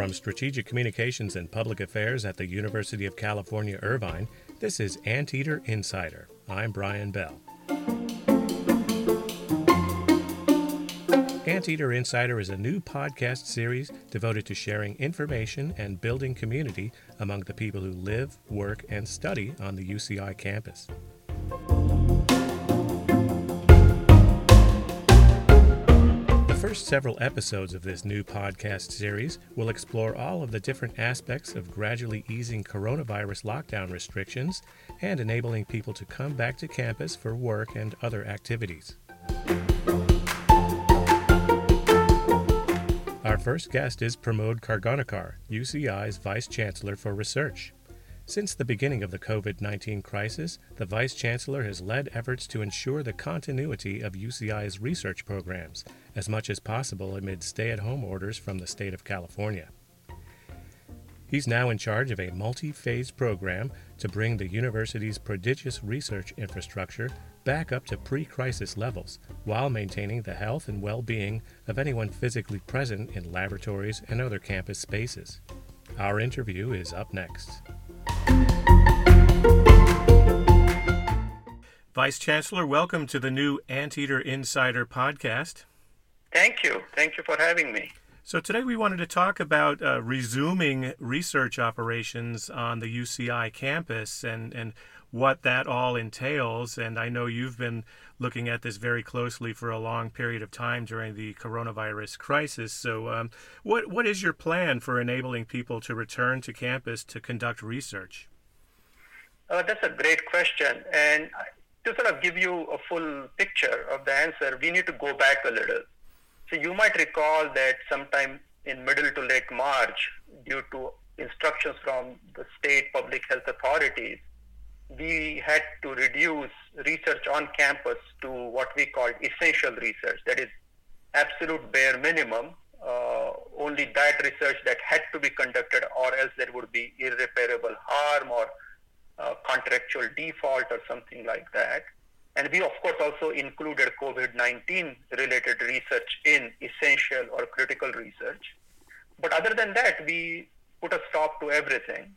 From Strategic Communications and Public Affairs at the University of California, Irvine, this is Anteater Insider. I'm Brian Bell. Anteater Insider is a new podcast series devoted to sharing information and building community among the people who live, work, and study on the UCI campus. First several episodes of this new podcast series will explore all of the different aspects of gradually easing coronavirus lockdown restrictions and enabling people to come back to campus for work and other activities. Our first guest is Pramod Khargonekar, UCI's Vice Chancellor for Research. Since the beginning of the COVID 19 crisis, the Vice Chancellor has led efforts to ensure the continuity of UCI's research programs, as much as possible amid stay at home orders from the state of California. He's now in charge of a multi phase program to bring the university's prodigious research infrastructure back up to pre crisis levels while maintaining the health and well being of anyone physically present in laboratories and other campus spaces. Our interview is up next. Vice Chancellor, welcome to the new Anteater Insider podcast. Thank you. Thank you for having me. So, today we wanted to talk about uh, resuming research operations on the UCI campus and, and what that all entails. And I know you've been looking at this very closely for a long period of time during the coronavirus crisis. So, um, what, what is your plan for enabling people to return to campus to conduct research? Uh, that's a great question. And to sort of give you a full picture of the answer, we need to go back a little. So you might recall that sometime in middle to late March, due to instructions from the state public health authorities, we had to reduce research on campus to what we called essential research, that is absolute bare minimum, uh, only that research that had to be conducted or else there would be irreparable harm or uh, contractual default or something like that. And we, of course, also included COVID 19 related research in essential or critical research. But other than that, we put a stop to everything.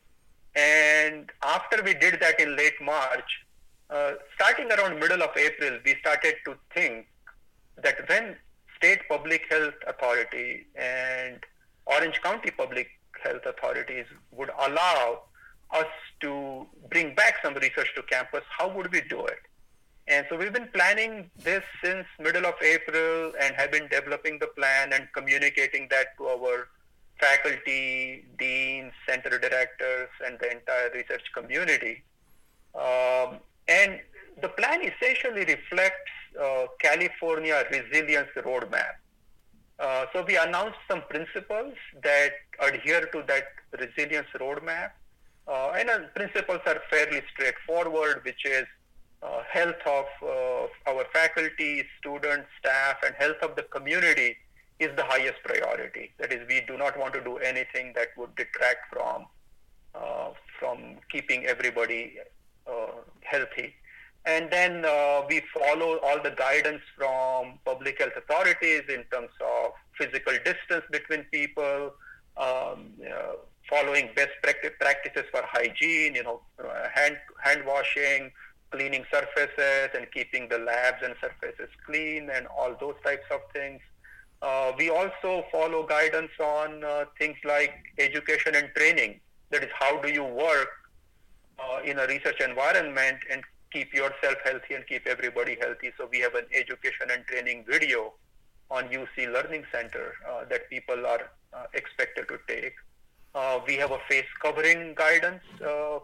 And after we did that in late March, uh, starting around middle of April, we started to think that when state public health authority and Orange County public health authorities would allow us to bring back some research to campus, how would we do it? And so we've been planning this since middle of April and have been developing the plan and communicating that to our faculty, deans, center directors, and the entire research community. Um, and the plan essentially reflects uh, California Resilience Roadmap. Uh, so we announced some principles that adhere to that resilience roadmap. Uh, and the principles are fairly straightforward, which is uh, health of uh, our faculty, students, staff, and health of the community is the highest priority. That is, we do not want to do anything that would detract from uh, from keeping everybody uh, healthy. And then uh, we follow all the guidance from public health authorities in terms of physical distance between people, um, following best practices for hygiene, you know, uh, hand hand washing, cleaning surfaces, and keeping the labs and surfaces clean, and all those types of things. Uh, we also follow guidance on uh, things like education and training. That is, how do you work uh, in a research environment and keep yourself healthy and keep everybody healthy. So we have an education and training video on UC Learning Center uh, that people are uh, expected to take. Uh, we have a face covering guidance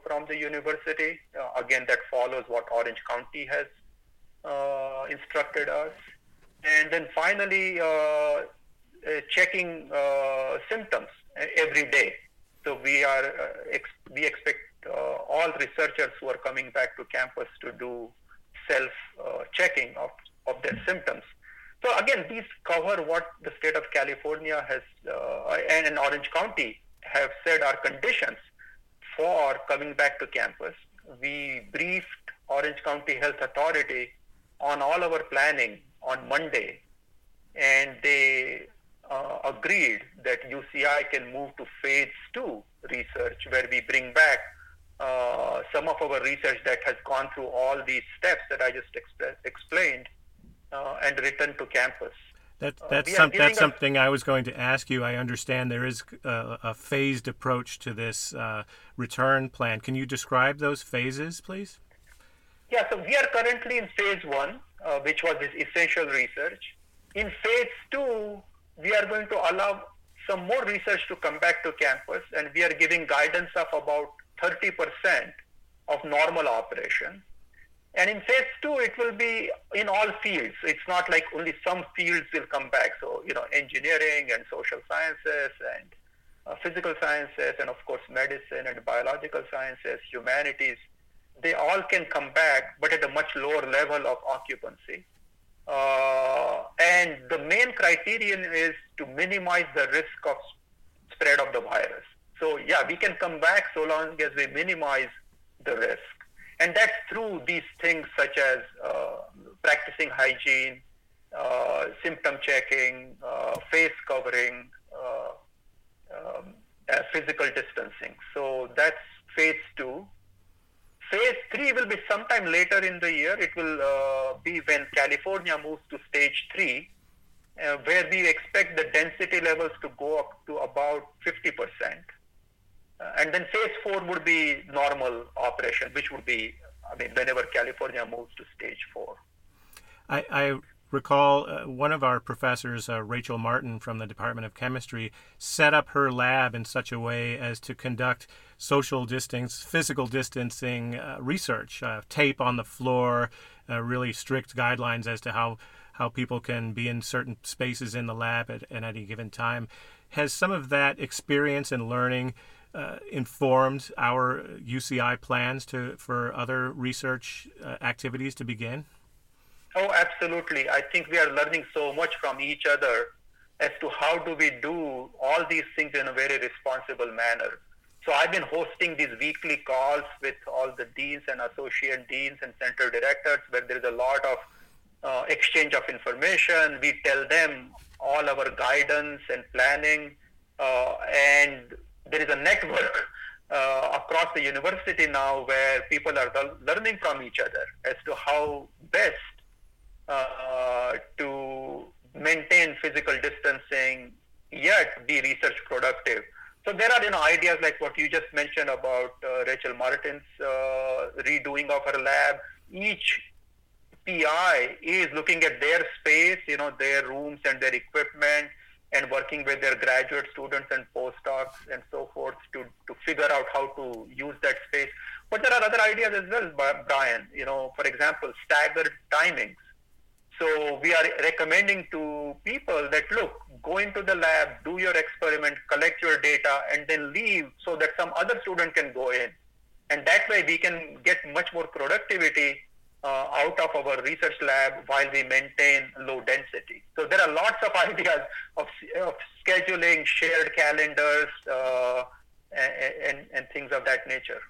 from the university. Again, that follows what Orange County has instructed us. And then finally, uh, uh, checking uh, symptoms every day. So we are uh, ex- we expect uh, all researchers who are coming back to campus to do self checking of, of their symptoms. So again, these cover what the state of California has and, and Orange County have said are conditions for coming back to campus. We briefed Orange County Health Authority on all our planning on Monday, and they uh, agreed that UCI can move to phase two research, where we bring back uh, some of our research that has gone through all these steps that I just exp- explained uh, and return to campus. That, uh, that's, some, that's something I was going to ask you. I understand there is a, a phased approach to this uh, return plan. Can you describe those phases, please? Yeah, so we are currently in phase one, uh, which was this essential research. In phase two, we are going to allow some more research to come back to campus, and we are giving guidance of about 30% of normal operation. And in phase two, it will be in all fields. It's not like only some fields will come back. So, you know, engineering and social sciences and uh, physical sciences and, of course, medicine and biological sciences, humanities, they all can come back, but at a much lower level of occupancy. Uh, and the main criterion is to minimize the risk of spread of the virus. So, yeah, we can come back so long as we minimize the risk. And that's through these things such as uh, practicing hygiene, uh, symptom checking, uh, face covering, uh, um, uh, physical distancing. So that's phase two. Phase three will be sometime later in the year. It will uh, be when California moves to stage three, where we expect the density levels to go up to about 50 percent and then phase four would be normal operation, which would be, I mean, whenever California moves to stage four. I, I recall uh, one of our professors, uh, Rachel Martin from the Department of Chemistry, set up her lab in such a way as to conduct social distance, physical distancing uh, research, uh, tape on the floor, uh, really strict guidelines as to how, how people can be in certain spaces in the lab at, at any given time. Has some of that experience and learning uh, informed our UCI plans to for other research activities to begin? Oh, absolutely. I think we are learning so much from each other as to how do we do all these things in a very responsible manner. So I've been hosting these weekly calls with all the deans and associate deans and center directors where there is a lot of uh, exchange of information. We tell them all our guidance and planning, uh, and there is a network uh, across the university now where people are learning from each other as to how best uh, to maintain physical distancing yet be research productive. So there are you know ideas like what you just mentioned about uh, Rachel Martin's uh, redoing of her lab. Each PI is looking at their space, you know, their rooms and their equipment, and working with their graduate students and postdocs and so forth to, to figure out how to use that space. But there are other ideas as well, Brian. You know, for example, staggered timings. So we are recommending to people that look, go into the lab, do your experiment, collect your data, and then leave so that some other student can go in. And that way we can get much more productivity uh, out of our research lab while we maintain low density. So there are lots of ideas of, of scheduling, shared calendars, uh, and, and, and, things of that nature.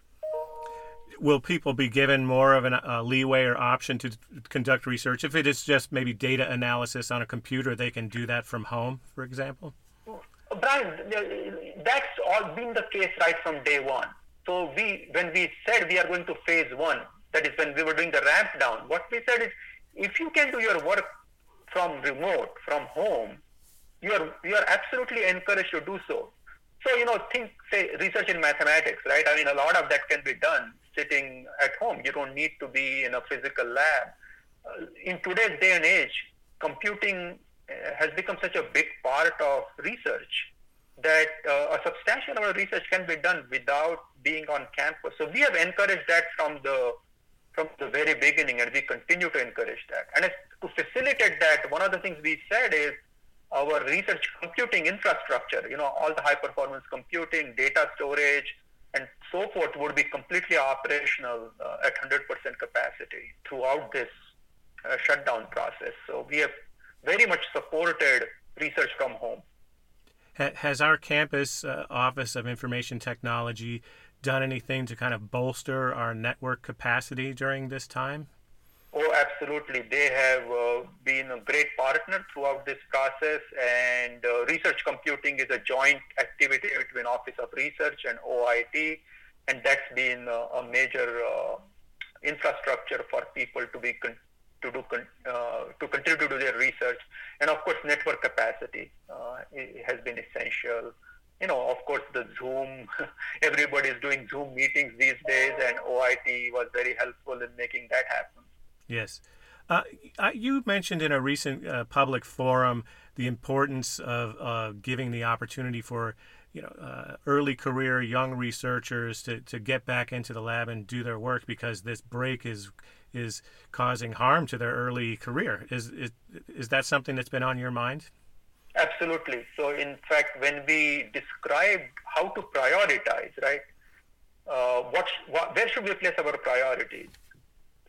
Will people be given more of a uh, leeway or option to conduct research? If it is just maybe data analysis on a computer, they can do that from home, for example? Brian, that's all been the case right from day one. So we, when we said we are going to phase one, that is when we were doing the ramp down. What we said is, if you can do your work from remote, from home, you are you are absolutely encouraged to do so. So you know, think say research in mathematics, right? I mean, a lot of that can be done sitting at home. You don't need to be in a physical lab. Uh, in today's day and age, computing uh, has become such a big part of research that uh, a substantial amount of research can be done without being on campus. So we have encouraged that from the from the very beginning, and we continue to encourage that. And to facilitate that, one of the things we said is our research computing infrastructure, you know, all the high performance computing, data storage, and so forth would be completely operational uh, at 100% capacity throughout this uh, shutdown process. So we have very much supported research from home. Has our campus uh, Office of Information Technology done anything to kind of bolster our network capacity during this time? Absolutely. They have uh, been a great partner throughout this process, and uh, research computing is a joint activity between Office of Research and OIT, and that's been uh, a major uh, infrastructure for people to be con- to do con- uh, to contribute to their research, and of course, network capacity uh, has been essential you know, of course, the Zoom, everybody is doing Zoom meetings these days, and OIT was very helpful in making that happen. Yes. Uh, you mentioned in a recent uh, public forum the importance of uh, giving the opportunity for you know uh, early career young researchers to, to get back into the lab and do their work because this break is is causing harm to their early career. Is is, is that something that's been on your mind? Absolutely. So, in fact, when we describe how to prioritize, right, uh, what, what, where should we place our priorities?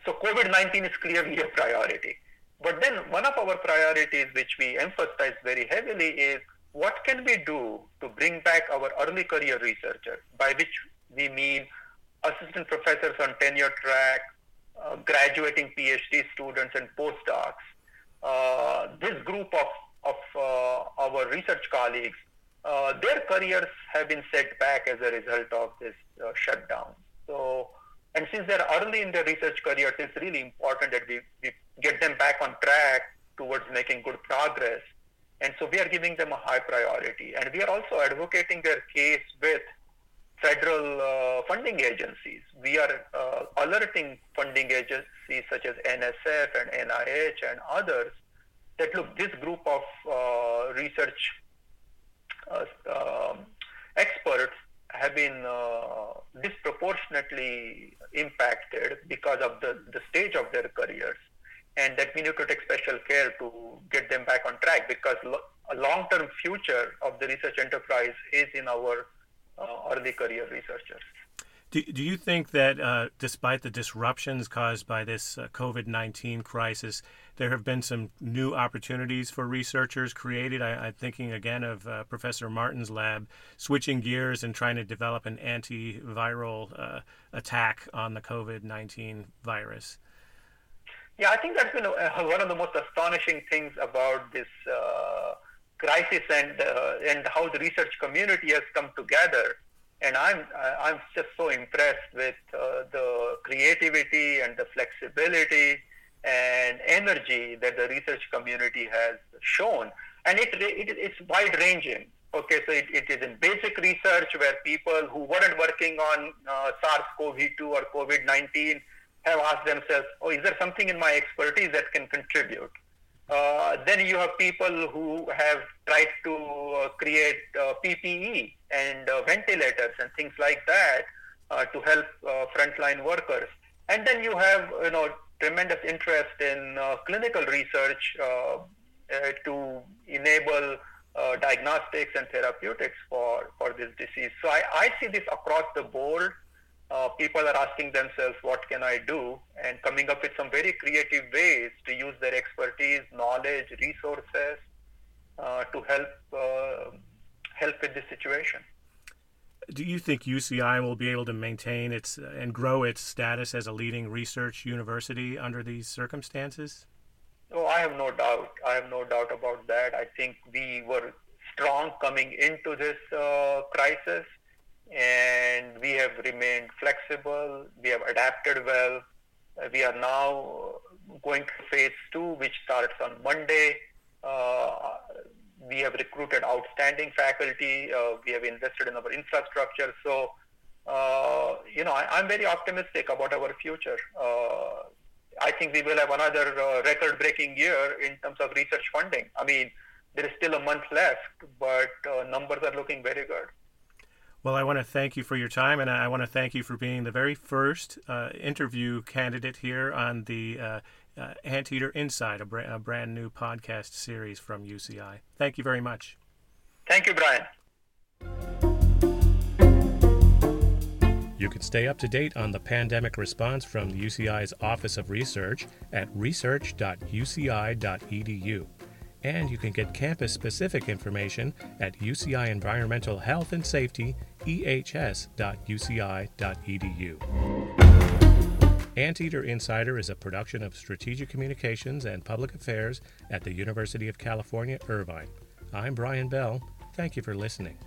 So, COVID 19 is clearly a priority. But then, one of our priorities, which we emphasize very heavily, is what can we do to bring back our early career researchers, by which we mean assistant professors on tenure track, uh, graduating PhD students, and postdocs. Uh, this group of of uh, our research colleagues, uh, their careers have been set back as a result of this uh, shutdown. And since they're early in their research careers, it's really important that we, we get them back on track towards making good progress. And so we are giving them a high priority. And we are also advocating their case with federal uh, funding agencies. We are uh, alerting funding agencies such as NSF and NIH and others that look, this group of uh, research uh, um, experts have been uh, disproportionately impacted because of the, the stage of their careers and that we need to take special care to get them back on track because lo- a long-term future of the research enterprise is in our uh, early career researchers. Do, do you think that uh, despite the disruptions caused by this uh, COVID 19 crisis, there have been some new opportunities for researchers created? I, am thinking again of uh, Professor Martin's lab switching gears and trying to develop an antiviral uh, attack on the COVID 19 virus. Yeah, I think that's been one of the most astonishing things about this uh, crisis and, uh, and how the research community has come together and I'm I'm just so impressed with uh, the creativity and the flexibility and energy that the research community has shown, and it, it it's wide ranging. Okay, so it, it is in basic research where people who weren't working on uh, SARS-CoV-2 or COVID-19 have asked themselves, "Oh, is there something in my expertise that can contribute?" Uh, then you have people who have tried to uh, create uh, PPE and uh, ventilators and things like that uh, to help frontline workers. And then you have, you know, tremendous interest in clinical research to enable diagnostics and therapeutics for, for this disease. So I, I see this across the board uh, people are asking themselves, what can I do? And coming up with some very creative ways to use their expertise, knowledge, resources uh, to help uh, help with this situation. Do you think UCI will be able to maintain its uh, and grow its status as a leading research university under these circumstances? Oh, I have no doubt. I have no doubt about that. I think we were strong coming into this uh, crisis and we have remained flexible. We have adapted well. Uh, we are now going to phase two, which starts on Monday. Uh, we have recruited outstanding faculty. Uh, we have invested in our infrastructure. So, uh, you know, I, am very optimistic about our future. Uh, I think we will have another uh, record-breaking year in terms of research funding. I mean, there is still a month left, but numbers are looking very good. Well, I want to thank you for your time, and I want to thank you for being the very first uh, interview candidate here on the uh, Anteater Inside, a, br- a brand new podcast series from UCI. Thank you very much. Thank you, Brian. You can stay up to date on the pandemic response from the UCI's Office of Research at research.uci.edu and you can get campus specific information at UCI Environmental Health and Safety ehs.uci.edu. Anteater Insider is a production of Strategic Communications and Public Affairs at the University of California, Irvine. I'm Brian Bell. Thank you for listening.